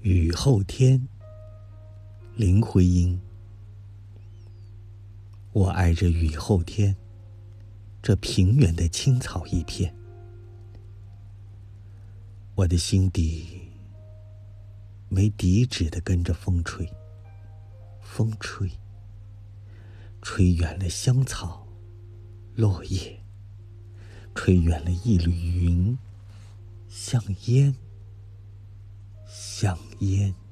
雨后天，林徽因。我爱这雨后天，这平原的青草一片。我的心底没底止的跟着风吹，风吹，吹远了香草、落叶，吹远了一缕云，像烟。香烟。